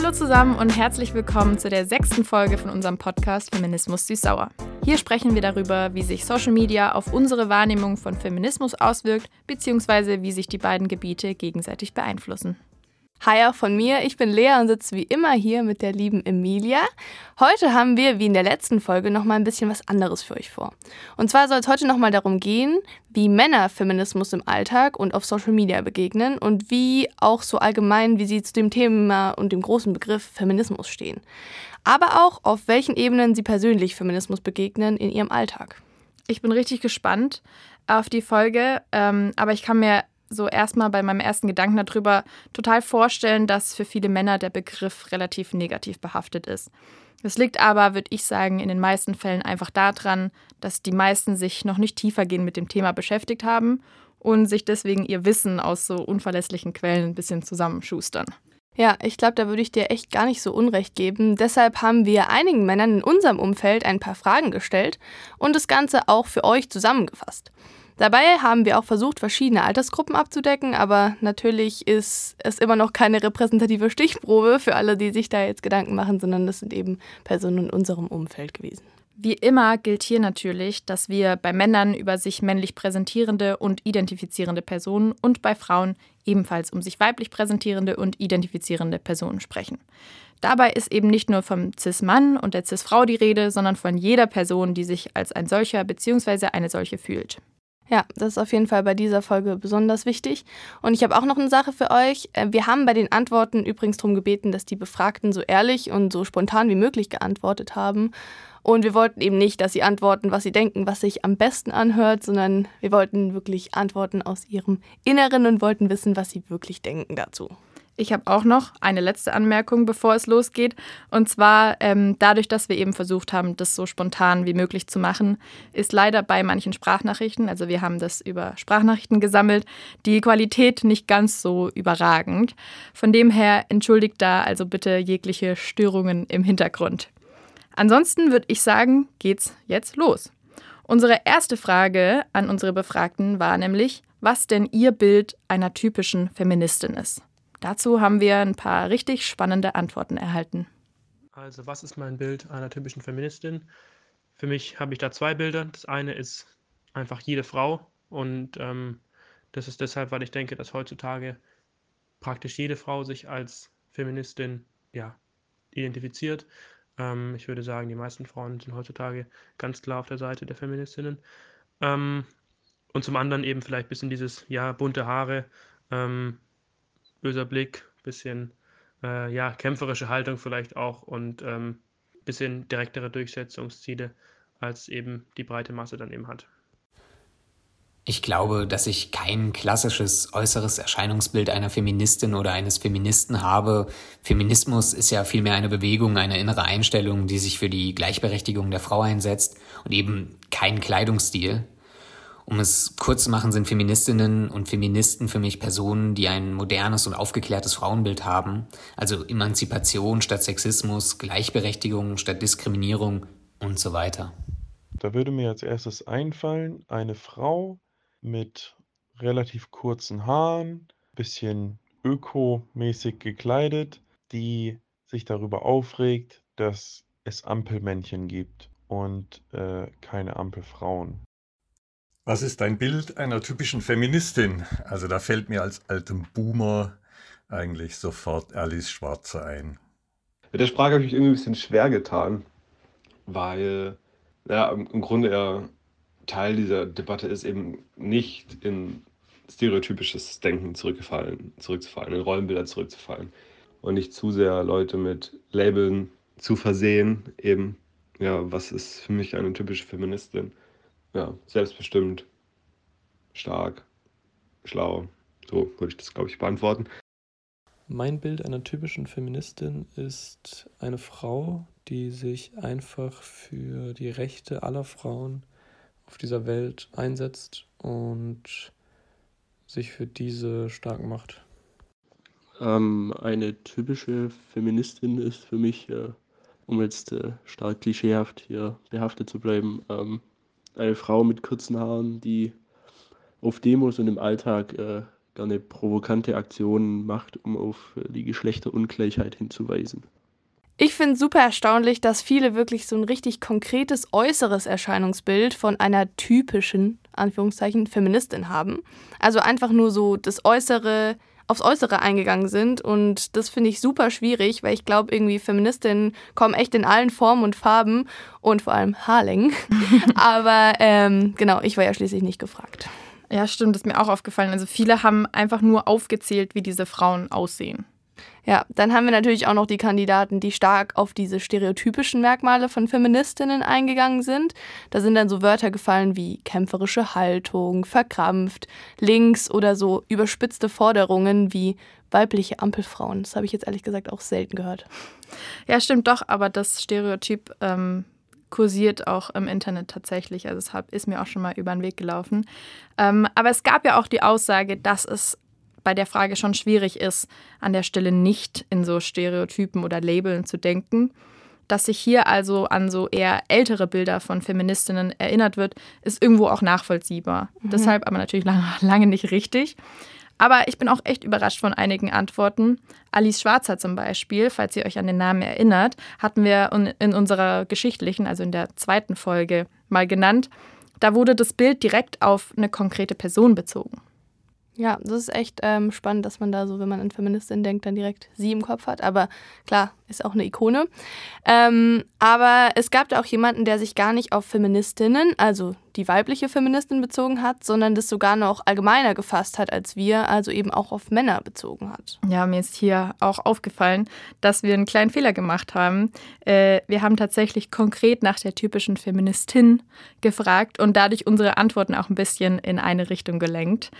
Hallo zusammen und herzlich willkommen zu der sechsten Folge von unserem Podcast Feminismus süß-sauer. Hier sprechen wir darüber, wie sich Social Media auf unsere Wahrnehmung von Feminismus auswirkt, beziehungsweise wie sich die beiden Gebiete gegenseitig beeinflussen. Hi auch von mir, ich bin Lea und sitze wie immer hier mit der lieben Emilia. Heute haben wir, wie in der letzten Folge, nochmal ein bisschen was anderes für euch vor. Und zwar soll es heute nochmal darum gehen, wie Männer Feminismus im Alltag und auf Social Media begegnen und wie auch so allgemein, wie sie zu dem Thema und dem großen Begriff Feminismus stehen. Aber auch, auf welchen Ebenen sie persönlich Feminismus begegnen in ihrem Alltag. Ich bin richtig gespannt auf die Folge, ähm, aber ich kann mir so erstmal bei meinem ersten Gedanken darüber total vorstellen, dass für viele Männer der Begriff relativ negativ behaftet ist. Das liegt aber, würde ich sagen, in den meisten Fällen einfach daran, dass die meisten sich noch nicht tiefergehend mit dem Thema beschäftigt haben und sich deswegen ihr Wissen aus so unverlässlichen Quellen ein bisschen zusammenschustern. Ja, ich glaube, da würde ich dir echt gar nicht so Unrecht geben. Deshalb haben wir einigen Männern in unserem Umfeld ein paar Fragen gestellt und das Ganze auch für euch zusammengefasst. Dabei haben wir auch versucht, verschiedene Altersgruppen abzudecken, aber natürlich ist es immer noch keine repräsentative Stichprobe für alle, die sich da jetzt Gedanken machen, sondern das sind eben Personen in unserem Umfeld gewesen. Wie immer gilt hier natürlich, dass wir bei Männern über sich männlich präsentierende und identifizierende Personen und bei Frauen ebenfalls um sich weiblich präsentierende und identifizierende Personen sprechen. Dabei ist eben nicht nur vom Cis-Mann und der Cis-Frau die Rede, sondern von jeder Person, die sich als ein solcher bzw. eine solche fühlt. Ja, das ist auf jeden Fall bei dieser Folge besonders wichtig. Und ich habe auch noch eine Sache für euch. Äh, wir haben bei den Antworten übrigens darum gebeten, dass die Befragten so ehrlich und so spontan wie möglich geantwortet haben. Und wir wollten eben nicht, dass sie antworten, was sie denken, was sich am besten anhört, sondern wir wollten wirklich Antworten aus ihrem Inneren und wollten wissen, was sie wirklich denken dazu. Ich habe auch noch eine letzte Anmerkung, bevor es losgeht. Und zwar, ähm, dadurch, dass wir eben versucht haben, das so spontan wie möglich zu machen, ist leider bei manchen Sprachnachrichten, also wir haben das über Sprachnachrichten gesammelt, die Qualität nicht ganz so überragend. Von dem her entschuldigt da also bitte jegliche Störungen im Hintergrund. Ansonsten würde ich sagen, geht's jetzt los. Unsere erste Frage an unsere Befragten war nämlich, was denn ihr Bild einer typischen Feministin ist. Dazu haben wir ein paar richtig spannende Antworten erhalten. Also, was ist mein Bild einer typischen Feministin? Für mich habe ich da zwei Bilder. Das eine ist einfach jede Frau und ähm, das ist deshalb, weil ich denke, dass heutzutage praktisch jede Frau sich als Feministin ja, identifiziert. Ähm, ich würde sagen, die meisten Frauen sind heutzutage ganz klar auf der Seite der Feministinnen. Ähm, und zum anderen eben vielleicht ein bisschen dieses, ja, bunte Haare, ähm, böser Blick, bisschen äh, ja, kämpferische Haltung vielleicht auch und ähm, bisschen direktere Durchsetzungsziele, als eben die breite Masse dann eben hat. Ich glaube, dass ich kein klassisches äußeres Erscheinungsbild einer Feministin oder eines Feministen habe. Feminismus ist ja vielmehr eine Bewegung, eine innere Einstellung, die sich für die Gleichberechtigung der Frau einsetzt und eben kein Kleidungsstil. Um es kurz zu machen, sind Feministinnen und Feministen für mich Personen, die ein modernes und aufgeklärtes Frauenbild haben, also Emanzipation statt Sexismus, Gleichberechtigung statt Diskriminierung und so weiter. Da würde mir als erstes einfallen, eine Frau mit relativ kurzen Haaren, bisschen ökomäßig gekleidet, die sich darüber aufregt, dass es Ampelmännchen gibt und äh, keine Ampelfrauen. Was ist dein Bild einer typischen Feministin? Also da fällt mir als altem Boomer eigentlich sofort Alice Schwarzer ein. Mit der Frage habe ich mich irgendwie ein bisschen schwer getan, weil ja, im Grunde ja Teil dieser Debatte ist eben nicht in stereotypisches Denken zurückgefallen, zurückzufallen, in Rollenbilder zurückzufallen und nicht zu sehr Leute mit Labeln zu versehen, eben, ja, was ist für mich eine typische Feministin? Ja, selbstbestimmt, stark, schlau. So würde ich das, glaube ich, beantworten. Mein Bild einer typischen Feministin ist eine Frau, die sich einfach für die Rechte aller Frauen auf dieser Welt einsetzt und sich für diese stark macht. Ähm, eine typische Feministin ist für mich, äh, um jetzt äh, stark klischeehaft hier behaftet zu bleiben, ähm, eine Frau mit kurzen Haaren, die auf Demos und im Alltag äh, gerne provokante Aktionen macht, um auf die Geschlechterungleichheit hinzuweisen. Ich finde super erstaunlich, dass viele wirklich so ein richtig konkretes äußeres Erscheinungsbild von einer typischen, Anführungszeichen, Feministin haben. Also einfach nur so das Äußere, aufs Äußere eingegangen sind. Und das finde ich super schwierig, weil ich glaube, irgendwie Feministinnen kommen echt in allen Formen und Farben und vor allem Haarlängen. Aber ähm, genau, ich war ja schließlich nicht gefragt. Ja, stimmt, das ist mir auch aufgefallen. Also viele haben einfach nur aufgezählt, wie diese Frauen aussehen. Ja, dann haben wir natürlich auch noch die Kandidaten, die stark auf diese stereotypischen Merkmale von Feministinnen eingegangen sind. Da sind dann so Wörter gefallen wie kämpferische Haltung, verkrampft, links oder so überspitzte Forderungen wie weibliche Ampelfrauen. Das habe ich jetzt ehrlich gesagt auch selten gehört. Ja, stimmt doch, aber das Stereotyp ähm, kursiert auch im Internet tatsächlich. Also es ist mir auch schon mal über den Weg gelaufen. Ähm, aber es gab ja auch die Aussage, dass es bei der Frage schon schwierig ist, an der Stelle nicht in so Stereotypen oder Labeln zu denken. Dass sich hier also an so eher ältere Bilder von Feministinnen erinnert wird, ist irgendwo auch nachvollziehbar. Mhm. Deshalb aber natürlich lange, lange nicht richtig. Aber ich bin auch echt überrascht von einigen Antworten. Alice Schwarzer zum Beispiel, falls ihr euch an den Namen erinnert, hatten wir in unserer geschichtlichen, also in der zweiten Folge mal genannt. Da wurde das Bild direkt auf eine konkrete Person bezogen. Ja, das ist echt ähm, spannend, dass man da so, wenn man an Feministin denkt, dann direkt sie im Kopf hat. Aber klar, ist auch eine Ikone. Ähm, aber es gab da auch jemanden, der sich gar nicht auf Feministinnen, also die weibliche Feministin bezogen hat, sondern das sogar noch allgemeiner gefasst hat als wir, also eben auch auf Männer bezogen hat. Ja, mir ist hier auch aufgefallen, dass wir einen kleinen Fehler gemacht haben. Äh, wir haben tatsächlich konkret nach der typischen Feministin gefragt und dadurch unsere Antworten auch ein bisschen in eine Richtung gelenkt.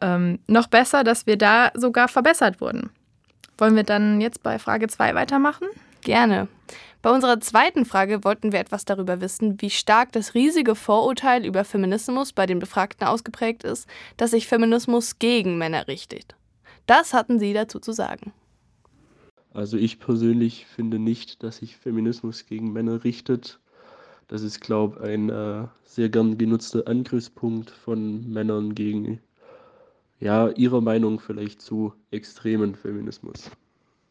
Ähm, noch besser, dass wir da sogar verbessert wurden. Wollen wir dann jetzt bei Frage 2 weitermachen? Gerne. Bei unserer zweiten Frage wollten wir etwas darüber wissen, wie stark das riesige Vorurteil über Feminismus bei den Befragten ausgeprägt ist, dass sich Feminismus gegen Männer richtet. Das hatten sie dazu zu sagen. Also ich persönlich finde nicht, dass sich Feminismus gegen Männer richtet. Das ist, glaube ich, ein äh, sehr gern genutzter Angriffspunkt von Männern gegen ja, ihrer Meinung vielleicht zu extremen Feminismus.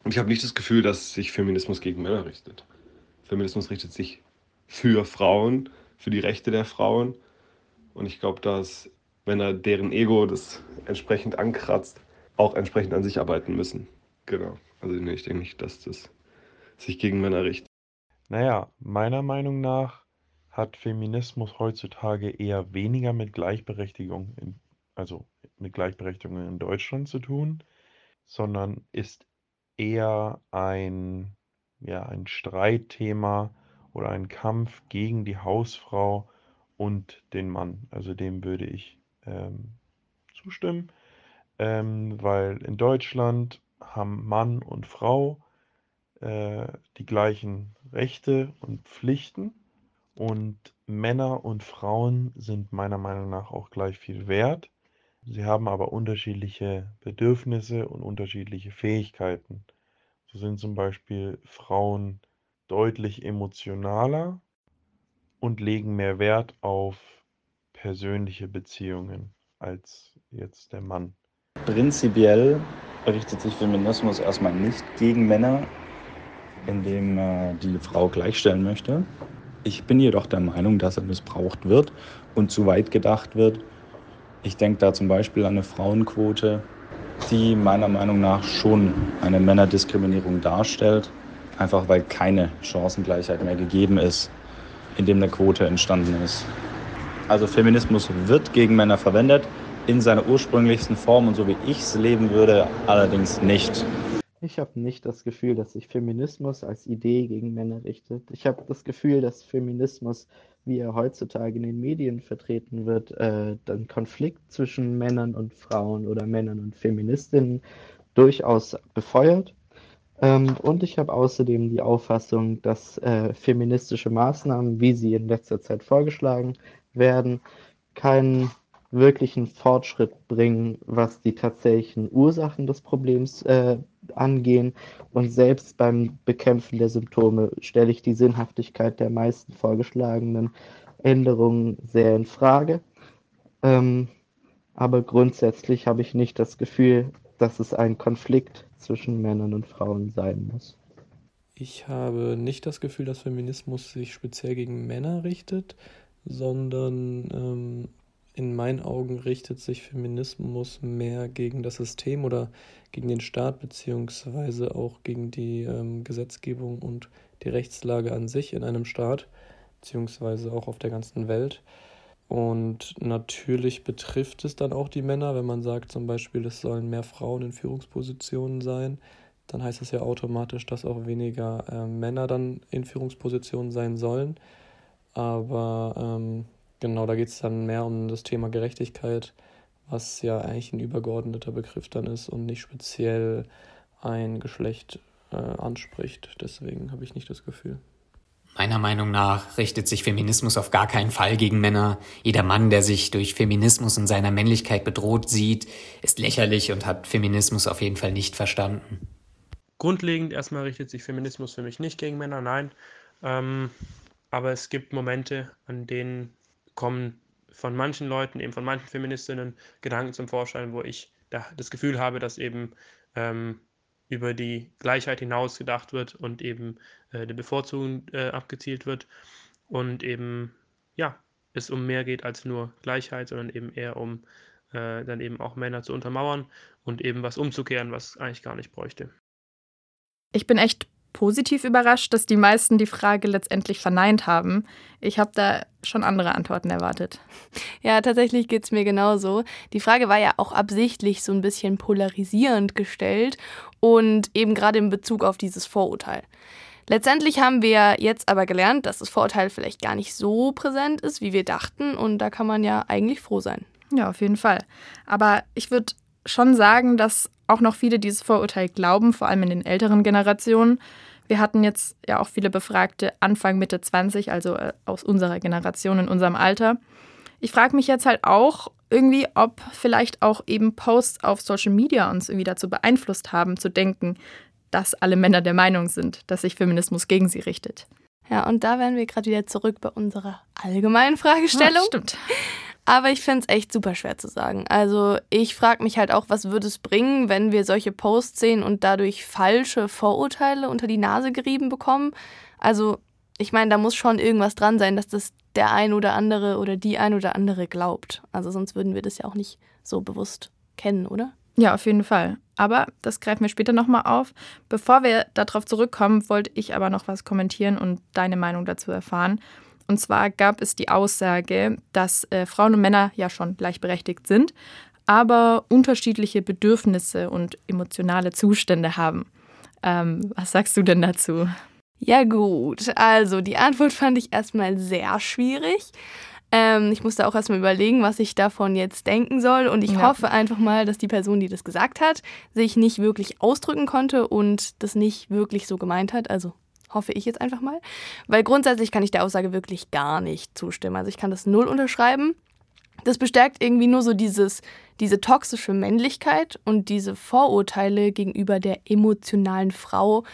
Und ich habe nicht das Gefühl, dass sich Feminismus gegen Männer richtet. Feminismus richtet sich für Frauen, für die Rechte der Frauen. Und ich glaube, dass Männer, deren Ego das entsprechend ankratzt, auch entsprechend an sich arbeiten müssen. Genau. Also ich denke nicht, dass das sich gegen Männer richtet. Naja, meiner Meinung nach hat Feminismus heutzutage eher weniger mit Gleichberechtigung, in, also mit Gleichberechtigung in Deutschland zu tun, sondern ist eher ein ja, ein Streitthema oder ein Kampf gegen die Hausfrau und den Mann. Also dem würde ich ähm, zustimmen, ähm, weil in Deutschland haben Mann und Frau äh, die gleichen Rechte und Pflichten und Männer und Frauen sind meiner Meinung nach auch gleich viel wert. Sie haben aber unterschiedliche Bedürfnisse und unterschiedliche Fähigkeiten. So sind zum Beispiel Frauen deutlich emotionaler und legen mehr Wert auf persönliche Beziehungen als jetzt der Mann. Prinzipiell richtet sich Feminismus erstmal nicht gegen Männer, indem er die Frau gleichstellen möchte. Ich bin jedoch der Meinung, dass er missbraucht wird und zu weit gedacht wird. Ich denke da zum Beispiel an eine Frauenquote, die meiner Meinung nach schon eine Männerdiskriminierung darstellt, einfach weil keine Chancengleichheit mehr gegeben ist, indem eine Quote entstanden ist. Also Feminismus wird gegen Männer verwendet, in seiner ursprünglichsten Form und so wie ich es leben würde, allerdings nicht. Ich habe nicht das Gefühl, dass sich Feminismus als Idee gegen Männer richtet. Ich habe das Gefühl, dass Feminismus wie er heutzutage in den Medien vertreten wird, äh, den Konflikt zwischen Männern und Frauen oder Männern und Feministinnen durchaus befeuert. Ähm, und ich habe außerdem die Auffassung, dass äh, feministische Maßnahmen, wie sie in letzter Zeit vorgeschlagen werden, keinen wirklichen Fortschritt bringen, was die tatsächlichen Ursachen des Problems äh, angehen. Und selbst beim Bekämpfen der Symptome stelle ich die Sinnhaftigkeit der meisten vorgeschlagenen Änderungen sehr in Frage. Ähm, aber grundsätzlich habe ich nicht das Gefühl, dass es ein Konflikt zwischen Männern und Frauen sein muss. Ich habe nicht das Gefühl, dass Feminismus sich speziell gegen Männer richtet, sondern ähm, in meinen Augen richtet sich Feminismus mehr gegen das System oder gegen den Staat beziehungsweise auch gegen die ähm, Gesetzgebung und die Rechtslage an sich in einem Staat beziehungsweise auch auf der ganzen Welt. Und natürlich betrifft es dann auch die Männer, wenn man sagt zum Beispiel, es sollen mehr Frauen in Führungspositionen sein, dann heißt das ja automatisch, dass auch weniger äh, Männer dann in Führungspositionen sein sollen. Aber ähm, genau, da geht es dann mehr um das Thema Gerechtigkeit, was ja eigentlich ein übergeordneter Begriff dann ist und nicht speziell ein Geschlecht äh, anspricht. Deswegen habe ich nicht das Gefühl. Meiner Meinung nach richtet sich Feminismus auf gar keinen Fall gegen Männer. Jeder Mann, der sich durch Feminismus in seiner Männlichkeit bedroht sieht, ist lächerlich und hat Feminismus auf jeden Fall nicht verstanden. Grundlegend erstmal richtet sich Feminismus für mich nicht gegen Männer, nein. Ähm, aber es gibt Momente, an denen kommen von manchen Leuten, eben von manchen Feministinnen, Gedanken zum Vorschein, wo ich da das Gefühl habe, dass eben ähm, über die Gleichheit hinaus gedacht wird und eben äh, der Bevorzugung äh, abgezielt wird und eben ja es um mehr geht als nur Gleichheit, sondern eben eher um äh, dann eben auch Männer zu untermauern und eben was umzukehren, was eigentlich gar nicht bräuchte. Ich bin echt positiv überrascht, dass die meisten die Frage letztendlich verneint haben. Ich habe da schon andere Antworten erwartet. Ja, tatsächlich geht es mir genauso. Die Frage war ja auch absichtlich so ein bisschen polarisierend gestellt und eben gerade in Bezug auf dieses Vorurteil. Letztendlich haben wir jetzt aber gelernt, dass das Vorurteil vielleicht gar nicht so präsent ist, wie wir dachten und da kann man ja eigentlich froh sein. Ja, auf jeden Fall. Aber ich würde schon sagen, dass auch noch viele dieses Vorurteil glauben, vor allem in den älteren Generationen. Wir hatten jetzt ja auch viele Befragte Anfang, Mitte 20, also äh, aus unserer Generation, in unserem Alter. Ich frage mich jetzt halt auch irgendwie, ob vielleicht auch eben Posts auf Social Media uns irgendwie dazu beeinflusst haben, zu denken, dass alle Männer der Meinung sind, dass sich Feminismus gegen sie richtet. Ja, und da wären wir gerade wieder zurück bei unserer allgemeinen Fragestellung. Ja, stimmt. Aber ich finde es echt super schwer zu sagen. Also ich frage mich halt auch, was würde es bringen, wenn wir solche Posts sehen und dadurch falsche Vorurteile unter die Nase gerieben bekommen. Also ich meine, da muss schon irgendwas dran sein, dass das der ein oder andere oder die ein oder andere glaubt. Also sonst würden wir das ja auch nicht so bewusst kennen, oder? Ja, auf jeden Fall. Aber das greifen wir später nochmal auf. Bevor wir darauf zurückkommen, wollte ich aber noch was kommentieren und deine Meinung dazu erfahren. Und zwar gab es die Aussage, dass äh, Frauen und Männer ja schon gleichberechtigt sind, aber unterschiedliche Bedürfnisse und emotionale Zustände haben. Ähm, was sagst du denn dazu? Ja gut, also die Antwort fand ich erstmal sehr schwierig. Ähm, ich musste auch erstmal überlegen, was ich davon jetzt denken soll. Und ich ja. hoffe einfach mal, dass die Person, die das gesagt hat, sich nicht wirklich ausdrücken konnte und das nicht wirklich so gemeint hat. Also hoffe ich jetzt einfach mal. Weil grundsätzlich kann ich der Aussage wirklich gar nicht zustimmen. Also ich kann das null unterschreiben. Das bestärkt irgendwie nur so dieses, diese toxische Männlichkeit und diese Vorurteile gegenüber der emotionalen Frau,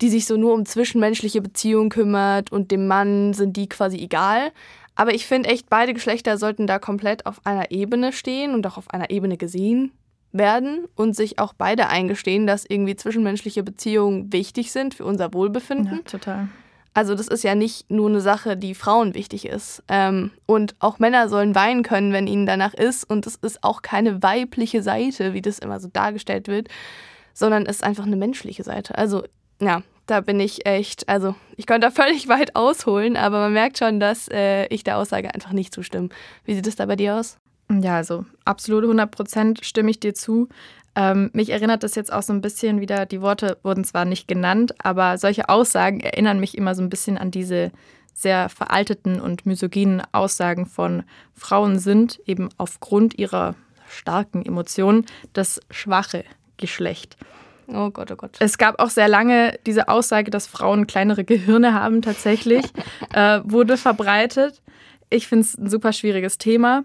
die sich so nur um zwischenmenschliche Beziehungen kümmert und dem Mann sind die quasi egal. Aber ich finde echt, beide Geschlechter sollten da komplett auf einer Ebene stehen und auch auf einer Ebene gesehen werden und sich auch beide eingestehen, dass irgendwie zwischenmenschliche Beziehungen wichtig sind für unser Wohlbefinden. Ja, total. Also das ist ja nicht nur eine Sache, die Frauen wichtig ist. Ähm, und auch Männer sollen weinen können, wenn ihnen danach ist. Und es ist auch keine weibliche Seite, wie das immer so dargestellt wird, sondern es ist einfach eine menschliche Seite. Also ja, da bin ich echt, also ich könnte da völlig weit ausholen, aber man merkt schon, dass äh, ich der Aussage einfach nicht zustimme. Wie sieht es da bei dir aus? Ja, also absolut 100 Prozent stimme ich dir zu. Ähm, mich erinnert das jetzt auch so ein bisschen wieder, die Worte wurden zwar nicht genannt, aber solche Aussagen erinnern mich immer so ein bisschen an diese sehr veralteten und misogynen Aussagen von Frauen sind eben aufgrund ihrer starken Emotionen das schwache Geschlecht. Oh Gott, oh Gott. Es gab auch sehr lange diese Aussage, dass Frauen kleinere Gehirne haben tatsächlich, äh, wurde verbreitet. Ich finde es ein super schwieriges Thema.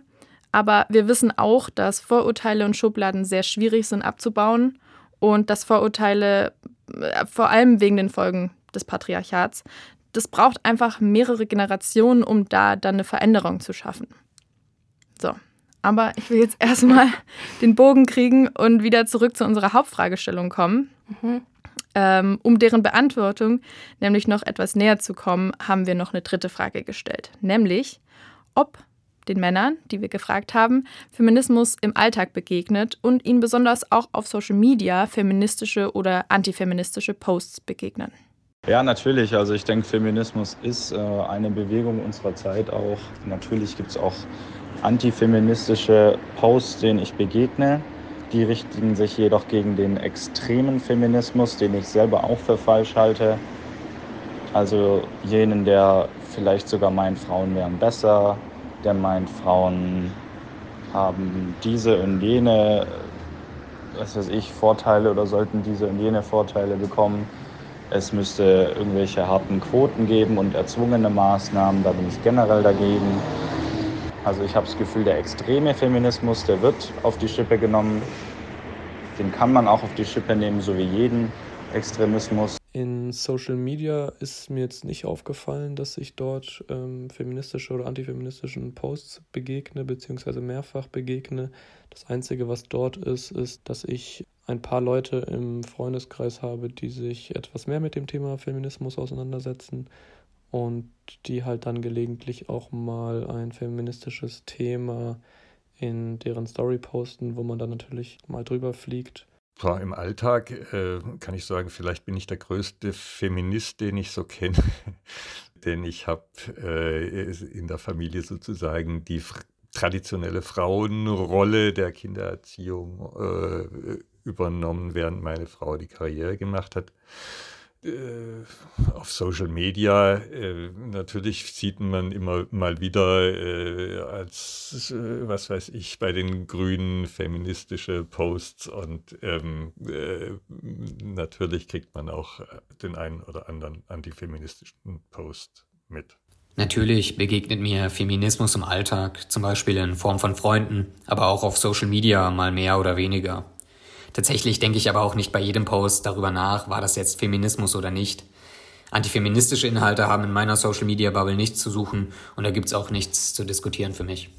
Aber wir wissen auch, dass Vorurteile und Schubladen sehr schwierig sind abzubauen und dass Vorurteile, äh, vor allem wegen den Folgen des Patriarchats, das braucht einfach mehrere Generationen, um da dann eine Veränderung zu schaffen. So, Aber ich will jetzt erstmal den Bogen kriegen und wieder zurück zu unserer Hauptfragestellung kommen. Mhm. Ähm, um deren Beantwortung nämlich noch etwas näher zu kommen, haben wir noch eine dritte Frage gestellt. Nämlich, ob den Männern, die wir gefragt haben, Feminismus im Alltag begegnet und ihnen besonders auch auf Social Media feministische oder antifeministische Posts begegnen. Ja, natürlich. Also ich denke, Feminismus ist äh, eine Bewegung unserer Zeit auch. Natürlich gibt es auch antifeministische Posts, denen ich begegne. Die richten sich jedoch gegen den extremen Feminismus, den ich selber auch für falsch halte. Also jenen, der vielleicht sogar meint, Frauen wären besser, der meint, Frauen haben diese und jene, was weiß ich, Vorteile oder sollten diese und jene Vorteile bekommen. Es müsste irgendwelche harten Quoten geben und erzwungene Maßnahmen, da bin ich generell dagegen. Also ich habe das Gefühl, der extreme Feminismus, der wird auf die Schippe genommen. Den kann man auch auf die Schippe nehmen, so wie jeden Extremismus. In Social Media ist mir jetzt nicht aufgefallen, dass ich dort ähm, feministische oder antifeministischen Posts begegne, beziehungsweise mehrfach begegne. Das Einzige, was dort ist, ist, dass ich ein paar Leute im Freundeskreis habe, die sich etwas mehr mit dem Thema Feminismus auseinandersetzen und die halt dann gelegentlich auch mal ein feministisches Thema in deren Story posten, wo man dann natürlich mal drüber fliegt im Alltag äh, kann ich sagen, vielleicht bin ich der größte Feminist, den ich so kenne. Denn ich habe äh, in der Familie sozusagen die traditionelle Frauenrolle der Kindererziehung äh, übernommen, während meine Frau die Karriere gemacht hat. Äh, auf Social Media äh, natürlich sieht man immer mal wieder äh, als äh, was weiß ich bei den Grünen feministische Posts und ähm, äh, natürlich kriegt man auch den einen oder anderen antifeministischen Post mit. Natürlich begegnet mir Feminismus im Alltag, zum Beispiel in Form von Freunden, aber auch auf Social Media mal mehr oder weniger. Tatsächlich denke ich aber auch nicht bei jedem Post darüber nach, war das jetzt Feminismus oder nicht. Antifeministische Inhalte haben in meiner Social Media Bubble nichts zu suchen und da gibt's auch nichts zu diskutieren für mich.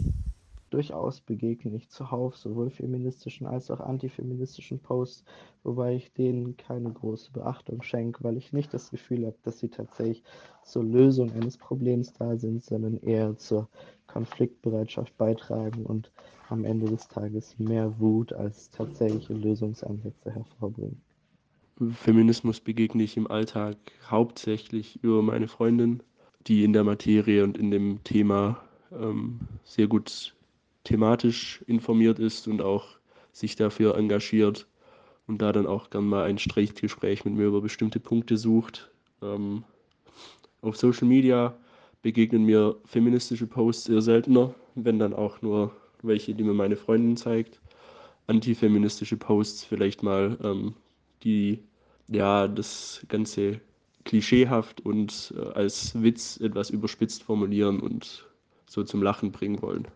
Durchaus begegne ich zuhauf sowohl feministischen als auch antifeministischen Posts, wobei ich denen keine große Beachtung schenke, weil ich nicht das Gefühl habe, dass sie tatsächlich zur Lösung eines Problems da sind, sondern eher zur Konfliktbereitschaft beitragen und am Ende des Tages mehr Wut als tatsächliche Lösungsansätze hervorbringen. Feminismus begegne ich im Alltag hauptsächlich über meine Freundin, die in der Materie und in dem Thema ähm, sehr gut thematisch informiert ist und auch sich dafür engagiert und da dann auch gern mal ein Streitgespräch mit mir über bestimmte Punkte sucht. Ähm, auf Social Media begegnen mir feministische Posts eher seltener, wenn dann auch nur welche, die mir meine Freundin zeigt. Antifeministische Posts vielleicht mal, ähm, die ja das Ganze klischeehaft und äh, als Witz etwas überspitzt formulieren und so zum Lachen bringen wollen.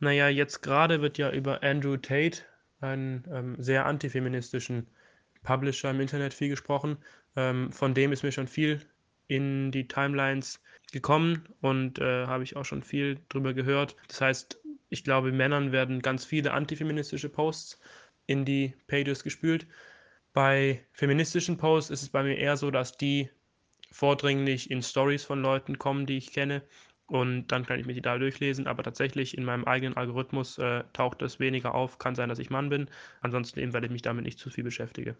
Naja, jetzt gerade wird ja über Andrew Tate, einen ähm, sehr antifeministischen Publisher im Internet, viel gesprochen. Ähm, von dem ist mir schon viel in die Timelines gekommen und äh, habe ich auch schon viel drüber gehört. Das heißt, ich glaube, Männern werden ganz viele antifeministische Posts in die Pages gespült. Bei feministischen Posts ist es bei mir eher so, dass die vordringlich in Stories von Leuten kommen, die ich kenne. Und dann kann ich mir die da durchlesen. Aber tatsächlich in meinem eigenen Algorithmus äh, taucht das weniger auf. Kann sein, dass ich Mann bin. Ansonsten eben, weil ich mich damit nicht zu viel beschäftige.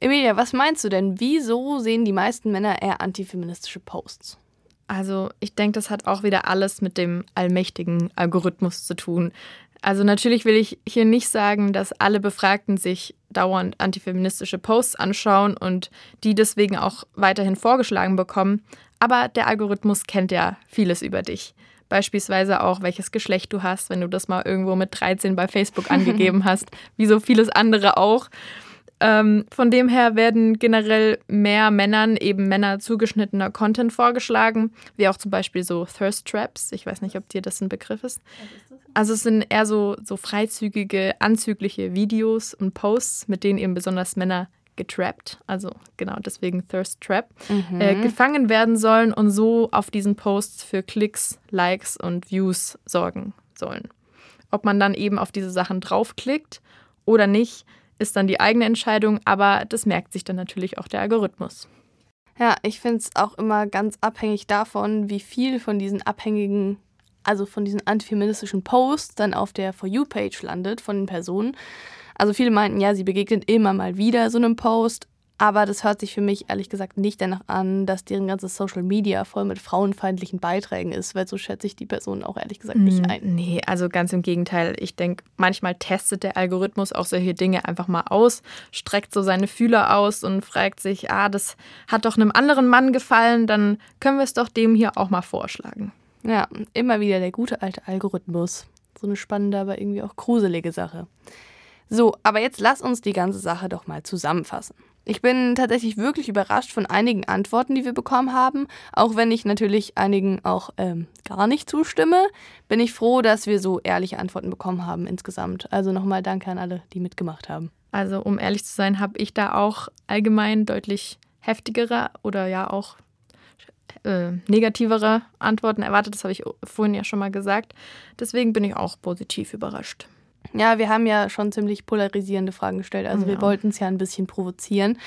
Emilia, was meinst du denn? Wieso sehen die meisten Männer eher antifeministische Posts? Also ich denke, das hat auch wieder alles mit dem allmächtigen Algorithmus zu tun. Also natürlich will ich hier nicht sagen, dass alle Befragten sich dauernd antifeministische Posts anschauen und die deswegen auch weiterhin vorgeschlagen bekommen, aber der Algorithmus kennt ja vieles über dich. Beispielsweise auch, welches Geschlecht du hast, wenn du das mal irgendwo mit 13 bei Facebook angegeben hast, wie so vieles andere auch. Ähm, von dem her werden generell mehr Männern eben Männer zugeschnittener Content vorgeschlagen, wie auch zum Beispiel so Thirst Traps. Ich weiß nicht, ob dir das ein Begriff ist. Also es sind eher so, so freizügige, anzügliche Videos und Posts, mit denen eben besonders Männer getrappt, also genau deswegen Thirst Trap, mhm. äh, gefangen werden sollen und so auf diesen Posts für Klicks, Likes und Views sorgen sollen. Ob man dann eben auf diese Sachen draufklickt oder nicht, ist dann die eigene Entscheidung, aber das merkt sich dann natürlich auch der Algorithmus. Ja, ich finde es auch immer ganz abhängig davon, wie viel von diesen abhängigen, also von diesen antifeministischen Posts dann auf der For You-Page landet von den Personen. Also viele meinten, ja, sie begegnet immer mal wieder so einem Post, aber das hört sich für mich ehrlich gesagt nicht danach an, dass deren ganzes Social Media voll mit frauenfeindlichen Beiträgen ist, weil so schätze ich die Person auch ehrlich gesagt nicht ein. Nee, also ganz im Gegenteil. Ich denke, manchmal testet der Algorithmus auch solche Dinge einfach mal aus, streckt so seine Fühler aus und fragt sich, ah, das hat doch einem anderen Mann gefallen, dann können wir es doch dem hier auch mal vorschlagen. Ja, immer wieder der gute alte Algorithmus. So eine spannende, aber irgendwie auch gruselige Sache. So, aber jetzt lass uns die ganze Sache doch mal zusammenfassen. Ich bin tatsächlich wirklich überrascht von einigen Antworten, die wir bekommen haben. Auch wenn ich natürlich einigen auch ähm, gar nicht zustimme, bin ich froh, dass wir so ehrliche Antworten bekommen haben insgesamt. Also nochmal danke an alle, die mitgemacht haben. Also um ehrlich zu sein, habe ich da auch allgemein deutlich heftigere oder ja auch äh, negativere Antworten erwartet. Das habe ich vorhin ja schon mal gesagt. Deswegen bin ich auch positiv überrascht. Ja, wir haben ja schon ziemlich polarisierende Fragen gestellt. Also ja. wir wollten es ja ein bisschen provozieren.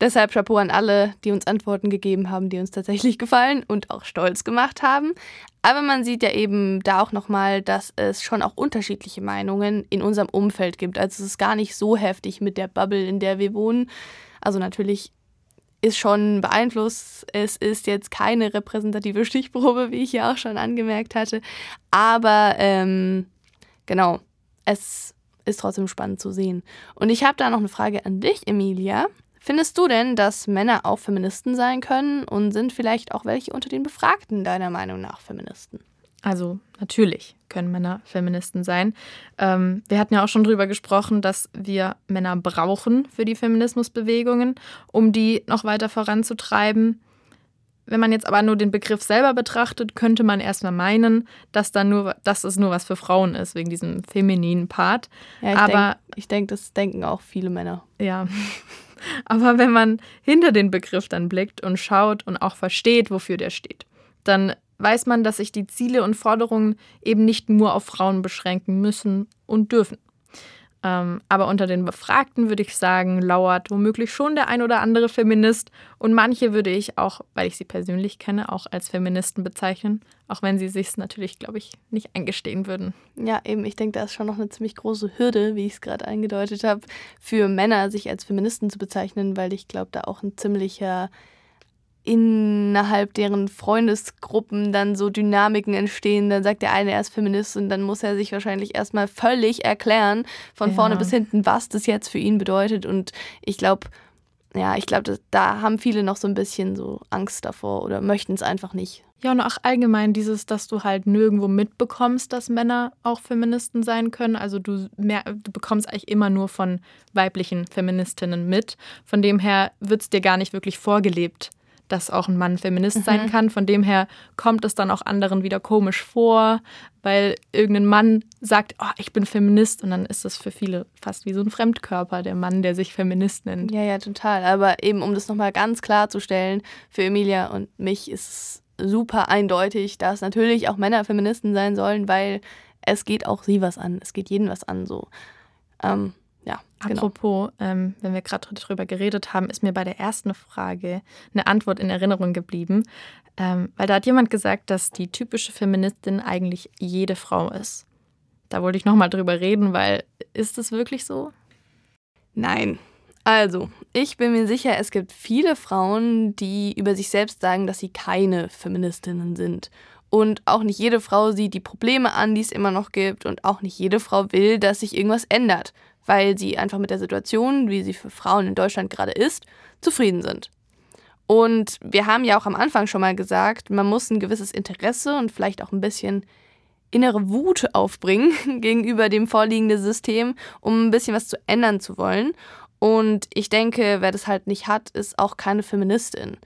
Deshalb Chapeau an alle, die uns Antworten gegeben haben, die uns tatsächlich gefallen und auch stolz gemacht haben. Aber man sieht ja eben da auch nochmal, dass es schon auch unterschiedliche Meinungen in unserem Umfeld gibt. Also es ist gar nicht so heftig mit der Bubble, in der wir wohnen. Also natürlich ist schon beeinflusst. Es ist jetzt keine repräsentative Stichprobe, wie ich ja auch schon angemerkt hatte. Aber ähm, genau, es ist trotzdem spannend zu sehen. Und ich habe da noch eine Frage an dich, Emilia. Findest du denn, dass Männer auch Feministen sein können und sind vielleicht auch welche unter den Befragten deiner Meinung nach Feministen? Also natürlich können Männer Feministen sein. Ähm, wir hatten ja auch schon darüber gesprochen, dass wir Männer brauchen für die Feminismusbewegungen, um die noch weiter voranzutreiben. Wenn man jetzt aber nur den Begriff selber betrachtet, könnte man erstmal meinen, dass, da nur, dass es nur was für Frauen ist, wegen diesem femininen Part. Ja, ich aber ich denke, das denken auch viele Männer. Ja. Aber wenn man hinter den Begriff dann blickt und schaut und auch versteht, wofür der steht, dann weiß man, dass sich die Ziele und Forderungen eben nicht nur auf Frauen beschränken müssen und dürfen. Ähm, aber unter den Befragten würde ich sagen, lauert womöglich schon der ein oder andere Feminist. Und manche würde ich auch, weil ich sie persönlich kenne, auch als Feministen bezeichnen. Auch wenn sie sich natürlich, glaube ich, nicht eingestehen würden. Ja, eben, ich denke, da ist schon noch eine ziemlich große Hürde, wie ich es gerade eingedeutet habe, für Männer, sich als Feministen zu bezeichnen, weil ich glaube, da auch ein ziemlicher innerhalb deren Freundesgruppen dann so Dynamiken entstehen. Dann sagt der eine, er ist Feminist und dann muss er sich wahrscheinlich erstmal völlig erklären, von ja. vorne bis hinten, was das jetzt für ihn bedeutet. Und ich glaube, ja, ich glaube, da haben viele noch so ein bisschen so Angst davor oder möchten es einfach nicht. Ja, und auch allgemein dieses, dass du halt nirgendwo mitbekommst, dass Männer auch Feministen sein können. Also du, mehr, du bekommst eigentlich immer nur von weiblichen Feministinnen mit. Von dem her wird es dir gar nicht wirklich vorgelebt, dass auch ein Mann Feminist mhm. sein kann. Von dem her kommt es dann auch anderen wieder komisch vor, weil irgendein Mann sagt, oh, ich bin Feminist und dann ist das für viele fast wie so ein Fremdkörper, der Mann, der sich Feminist nennt. Ja, ja, total. Aber eben, um das nochmal ganz klarzustellen, für Emilia und mich ist es super eindeutig, dass natürlich auch Männer Feministen sein sollen, weil es geht auch sie was an. Es geht jeden was an, so. Ähm. Apropos, genau. ähm, wenn wir gerade darüber geredet haben, ist mir bei der ersten Frage eine Antwort in Erinnerung geblieben. Ähm, weil da hat jemand gesagt, dass die typische Feministin eigentlich jede Frau ist. Da wollte ich nochmal drüber reden, weil ist es wirklich so? Nein. Also, ich bin mir sicher, es gibt viele Frauen, die über sich selbst sagen, dass sie keine Feministinnen sind. Und auch nicht jede Frau sieht die Probleme an, die es immer noch gibt. Und auch nicht jede Frau will, dass sich irgendwas ändert weil sie einfach mit der Situation, wie sie für Frauen in Deutschland gerade ist, zufrieden sind. Und wir haben ja auch am Anfang schon mal gesagt, man muss ein gewisses Interesse und vielleicht auch ein bisschen innere Wut aufbringen gegenüber dem vorliegenden System, um ein bisschen was zu ändern zu wollen. Und ich denke, wer das halt nicht hat, ist auch keine Feministin.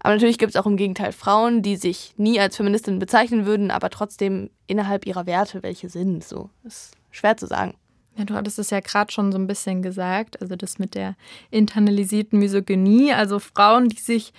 Aber natürlich gibt es auch im Gegenteil Frauen, die sich nie als Feministin bezeichnen würden, aber trotzdem innerhalb ihrer Werte welche sind. So ist schwer zu sagen. Ja, du hattest es ja gerade schon so ein bisschen gesagt, also das mit der internalisierten Misogynie, also Frauen, die sich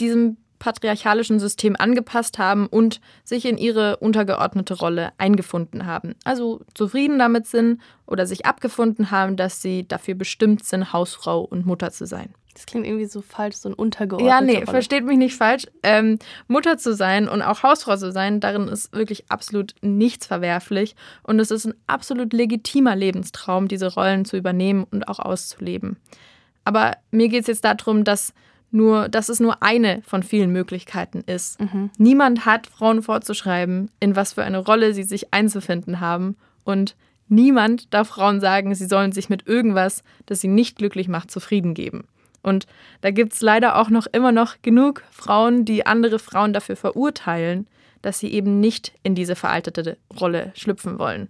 diesem patriarchalischen System angepasst haben und sich in ihre untergeordnete Rolle eingefunden haben. Also zufrieden damit sind oder sich abgefunden haben, dass sie dafür bestimmt sind, Hausfrau und Mutter zu sein. Das klingt irgendwie so falsch, so ein untergeordneter. Ja, nee, Rolle. versteht mich nicht falsch. Ähm, Mutter zu sein und auch Hausfrau zu sein, darin ist wirklich absolut nichts verwerflich. Und es ist ein absolut legitimer Lebenstraum, diese Rollen zu übernehmen und auch auszuleben. Aber mir geht es jetzt darum, dass, nur, dass es nur eine von vielen Möglichkeiten ist. Mhm. Niemand hat Frauen vorzuschreiben, in was für eine Rolle sie sich einzufinden haben. Und niemand darf Frauen sagen, sie sollen sich mit irgendwas, das sie nicht glücklich macht, zufrieden geben. Und da gibt es leider auch noch immer noch genug Frauen, die andere Frauen dafür verurteilen, dass sie eben nicht in diese veraltete Rolle schlüpfen wollen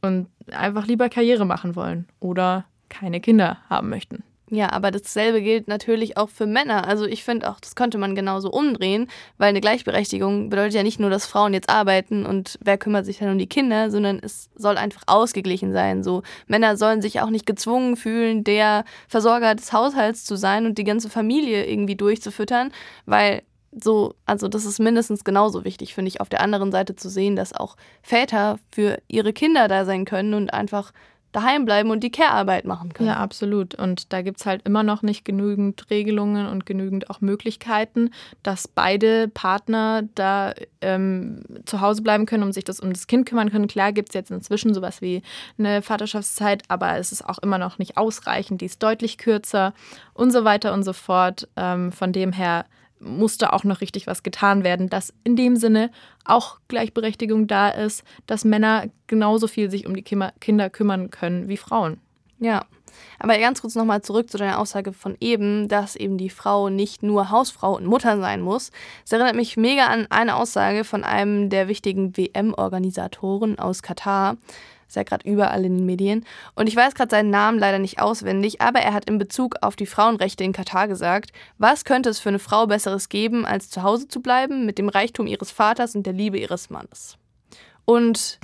und einfach lieber Karriere machen wollen oder keine Kinder haben möchten. Ja, aber dasselbe gilt natürlich auch für Männer. Also ich finde auch, das könnte man genauso umdrehen, weil eine Gleichberechtigung bedeutet ja nicht nur, dass Frauen jetzt arbeiten und wer kümmert sich dann um die Kinder, sondern es soll einfach ausgeglichen sein. So Männer sollen sich auch nicht gezwungen fühlen, der Versorger des Haushalts zu sein und die ganze Familie irgendwie durchzufüttern, weil so, also das ist mindestens genauso wichtig, finde ich, auf der anderen Seite zu sehen, dass auch Väter für ihre Kinder da sein können und einfach daheim bleiben und die Care-Arbeit machen können. Ja, absolut. Und da gibt es halt immer noch nicht genügend Regelungen und genügend auch Möglichkeiten, dass beide Partner da ähm, zu Hause bleiben können, um sich das um das Kind kümmern können. Klar gibt es jetzt inzwischen sowas wie eine Vaterschaftszeit, aber es ist auch immer noch nicht ausreichend. Die ist deutlich kürzer und so weiter und so fort. Ähm, von dem her musste auch noch richtig was getan werden, dass in dem Sinne auch Gleichberechtigung da ist, dass Männer genauso viel sich um die Kinder kümmern können wie Frauen. Ja, aber ganz kurz nochmal zurück zu deiner Aussage von eben, dass eben die Frau nicht nur Hausfrau und Mutter sein muss. Es erinnert mich mega an eine Aussage von einem der wichtigen WM-Organisatoren aus Katar. Ist ja gerade überall in den Medien. Und ich weiß gerade seinen Namen leider nicht auswendig, aber er hat in Bezug auf die Frauenrechte in Katar gesagt, was könnte es für eine Frau Besseres geben, als zu Hause zu bleiben mit dem Reichtum ihres Vaters und der Liebe ihres Mannes. Und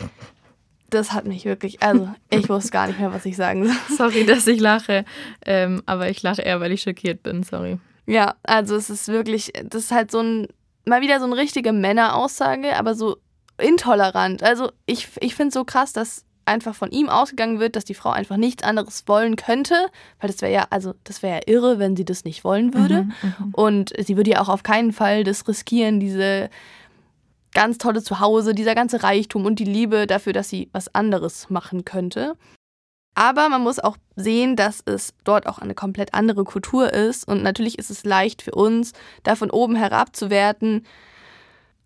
das hat mich wirklich, also ich wusste gar nicht mehr, was ich sagen soll. Sorry, dass ich lache, ähm, aber ich lache eher, weil ich schockiert bin, sorry. Ja, also es ist wirklich, das ist halt so ein, mal wieder so eine richtige Männeraussage, aber so intolerant. Also ich, ich finde es so krass, dass einfach von ihm ausgegangen wird, dass die Frau einfach nichts anderes wollen könnte, weil das wäre ja, also das wäre ja irre, wenn sie das nicht wollen würde. Mhm, mhm. Und sie würde ja auch auf keinen Fall das riskieren, diese ganz tolle Zuhause, dieser ganze Reichtum und die Liebe dafür, dass sie was anderes machen könnte. Aber man muss auch sehen, dass es dort auch eine komplett andere Kultur ist. Und natürlich ist es leicht für uns, da von oben herab zu werten,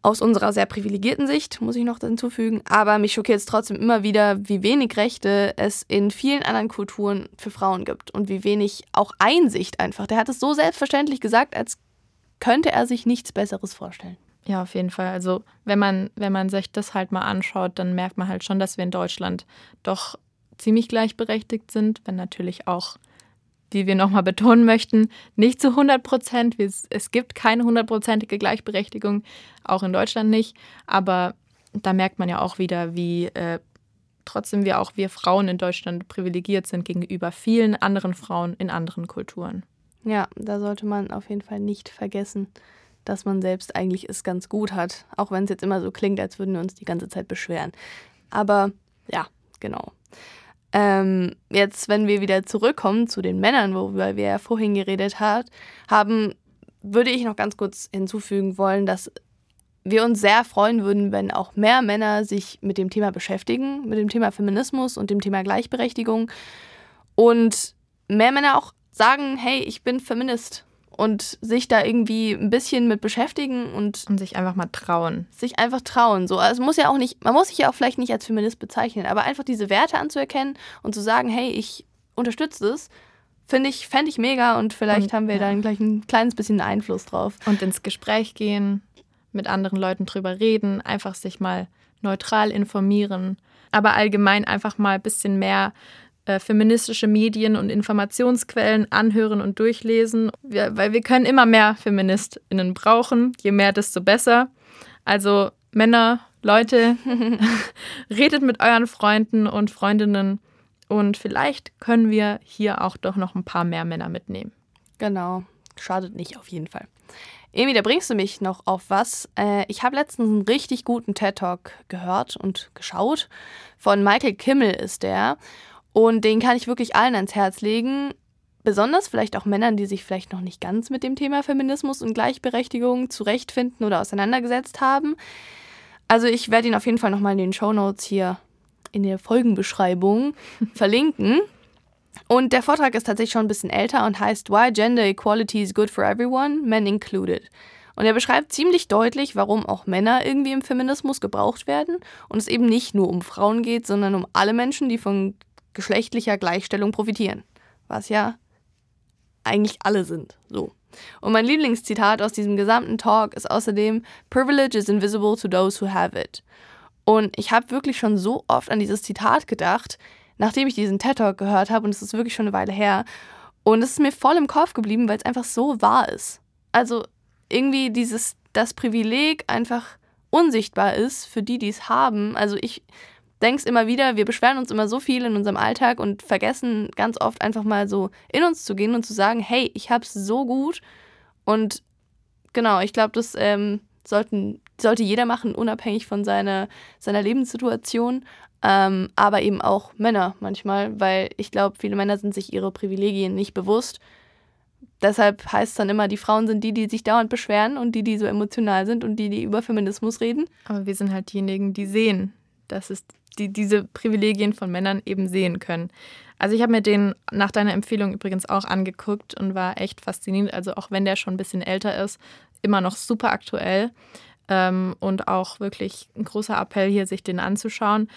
aus unserer sehr privilegierten Sicht, muss ich noch hinzufügen. Aber mich schockiert es trotzdem immer wieder, wie wenig Rechte es in vielen anderen Kulturen für Frauen gibt und wie wenig auch Einsicht einfach. Der hat es so selbstverständlich gesagt, als könnte er sich nichts Besseres vorstellen. Ja, auf jeden Fall. Also wenn man, wenn man sich das halt mal anschaut, dann merkt man halt schon, dass wir in Deutschland doch ziemlich gleichberechtigt sind, wenn natürlich auch, wie wir nochmal betonen möchten, nicht zu 100 Prozent. Es gibt keine hundertprozentige Gleichberechtigung, auch in Deutschland nicht. Aber da merkt man ja auch wieder, wie äh, trotzdem wir auch wir Frauen in Deutschland privilegiert sind gegenüber vielen anderen Frauen in anderen Kulturen. Ja, da sollte man auf jeden Fall nicht vergessen, dass man selbst eigentlich es ganz gut hat, auch wenn es jetzt immer so klingt, als würden wir uns die ganze Zeit beschweren. Aber ja, genau. Ähm, jetzt, wenn wir wieder zurückkommen zu den Männern, worüber wir ja vorhin geredet hat, haben, würde ich noch ganz kurz hinzufügen wollen, dass wir uns sehr freuen würden, wenn auch mehr Männer sich mit dem Thema beschäftigen, mit dem Thema Feminismus und dem Thema Gleichberechtigung. Und mehr Männer auch sagen, hey, ich bin Feminist und sich da irgendwie ein bisschen mit beschäftigen und, und sich einfach mal trauen. Sich einfach trauen. So, also es muss ja auch nicht, man muss sich ja auch vielleicht nicht als Feminist bezeichnen, aber einfach diese Werte anzuerkennen und zu sagen, hey, ich unterstütze das, finde ich, fände ich mega und vielleicht und, haben wir ja. dann gleich ein kleines bisschen Einfluss drauf. Und ins Gespräch gehen, mit anderen Leuten drüber reden, einfach sich mal neutral informieren, aber allgemein einfach mal ein bisschen mehr äh, feministische Medien und Informationsquellen anhören und durchlesen, wir, weil wir können immer mehr Feministinnen brauchen. Je mehr, desto besser. Also Männer, Leute, redet mit euren Freunden und Freundinnen und vielleicht können wir hier auch doch noch ein paar mehr Männer mitnehmen. Genau, Schadet nicht, auf jeden Fall. Emi, da bringst du mich noch auf was. Äh, ich habe letztens einen richtig guten TED-Talk gehört und geschaut. Von Michael Kimmel ist der. Und den kann ich wirklich allen ans Herz legen. Besonders vielleicht auch Männern, die sich vielleicht noch nicht ganz mit dem Thema Feminismus und Gleichberechtigung zurechtfinden oder auseinandergesetzt haben. Also ich werde ihn auf jeden Fall nochmal in den Show Notes hier in der Folgenbeschreibung verlinken. Und der Vortrag ist tatsächlich schon ein bisschen älter und heißt Why Gender Equality is Good for Everyone, Men Included. Und er beschreibt ziemlich deutlich, warum auch Männer irgendwie im Feminismus gebraucht werden und es eben nicht nur um Frauen geht, sondern um alle Menschen, die von geschlechtlicher Gleichstellung profitieren. Was ja eigentlich alle sind. So. Und mein Lieblingszitat aus diesem gesamten Talk ist außerdem Privilege is invisible to those who have it. Und ich habe wirklich schon so oft an dieses Zitat gedacht, nachdem ich diesen TED Talk gehört habe und es ist wirklich schon eine Weile her. Und es ist mir voll im Kopf geblieben, weil es einfach so wahr ist. Also irgendwie dieses das Privileg einfach unsichtbar ist für die, die es haben. Also ich denkst immer wieder, wir beschweren uns immer so viel in unserem Alltag und vergessen ganz oft einfach mal so in uns zu gehen und zu sagen, hey, ich hab's so gut. Und genau, ich glaube, das ähm, sollten, sollte jeder machen, unabhängig von seiner, seiner Lebenssituation. Ähm, aber eben auch Männer manchmal, weil ich glaube, viele Männer sind sich ihre Privilegien nicht bewusst. Deshalb heißt es dann immer, die Frauen sind die, die sich dauernd beschweren und die, die so emotional sind und die, die über Feminismus reden. Aber wir sind halt diejenigen, die sehen, dass es die diese Privilegien von Männern eben sehen können. Also ich habe mir den nach deiner Empfehlung übrigens auch angeguckt und war echt fasziniert. Also auch wenn der schon ein bisschen älter ist, immer noch super aktuell ähm, und auch wirklich ein großer Appell hier, sich den anzuschauen.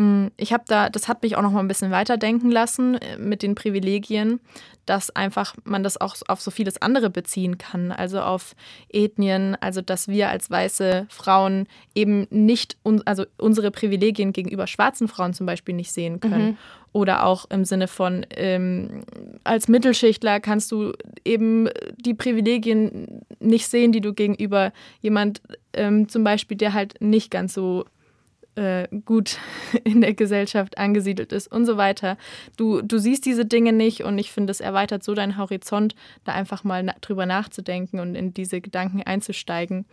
Mm, ich habe da, das hat mich auch noch mal ein bisschen weiterdenken lassen äh, mit den Privilegien, dass einfach man das auch auf so vieles andere beziehen kann, also auf Ethnien, also dass wir als weiße Frauen eben nicht, also unsere Privilegien gegenüber schwarzen Frauen zum Beispiel nicht sehen können. Mhm. Oder auch im Sinne von, ähm, als Mittelschichtler kannst du eben die Privilegien nicht sehen, die du gegenüber jemand ähm, zum Beispiel, der halt nicht ganz so äh, gut in der Gesellschaft angesiedelt ist und so weiter. Du, du siehst diese Dinge nicht und ich finde, es erweitert so deinen Horizont, da einfach mal na drüber nachzudenken und in diese Gedanken einzusteigen.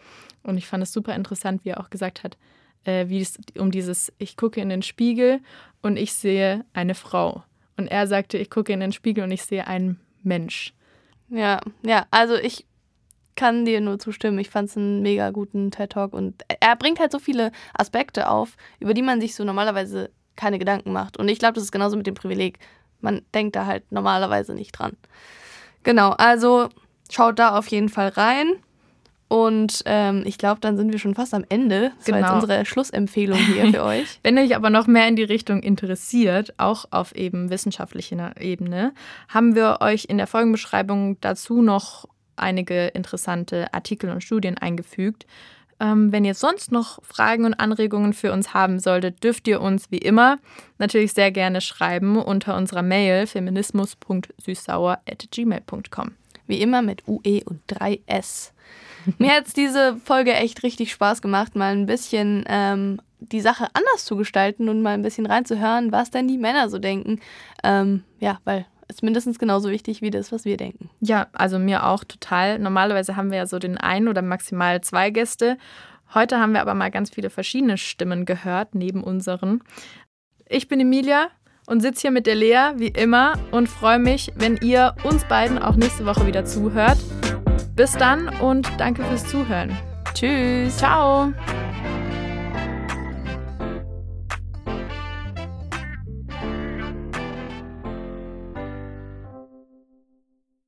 Und ich fand es super interessant, wie er auch gesagt hat, äh, wie es um dieses, ich gucke in den Spiegel und ich sehe eine Frau. Und er sagte, ich gucke in den Spiegel und ich sehe einen Mensch. Ja, ja, also ich kann dir nur zustimmen. Ich fand es einen mega guten TED Talk und er bringt halt so viele Aspekte auf, über die man sich so normalerweise keine Gedanken macht. Und ich glaube, das ist genauso mit dem Privileg. Man denkt da halt normalerweise nicht dran. Genau, also schaut da auf jeden Fall rein. Und ähm, ich glaube, dann sind wir schon fast am Ende. Das genau. war jetzt genau. unsere Schlussempfehlung hier für euch. Wenn euch aber noch mehr in die Richtung interessiert, auch auf eben wissenschaftlicher Ebene, haben wir euch in der Folgenbeschreibung dazu noch einige interessante Artikel und Studien eingefügt. Ähm, wenn ihr sonst noch Fragen und Anregungen für uns haben solltet, dürft ihr uns wie immer natürlich sehr gerne schreiben unter unserer Mail feminismus.süßsauer.gmail.com. Wie immer mit UE und 3S. Mir hat es diese Folge echt richtig Spaß gemacht, mal ein bisschen ähm, die Sache anders zu gestalten und mal ein bisschen reinzuhören, was denn die Männer so denken. Ähm, ja, weil ist mindestens genauso wichtig wie das, was wir denken. Ja, also mir auch total. Normalerweise haben wir ja so den einen oder maximal zwei Gäste. Heute haben wir aber mal ganz viele verschiedene Stimmen gehört, neben unseren. Ich bin Emilia und sitze hier mit der Lea, wie immer, und freue mich, wenn ihr uns beiden auch nächste Woche wieder zuhört. Bis dann und danke fürs Zuhören. Tschüss. Ciao.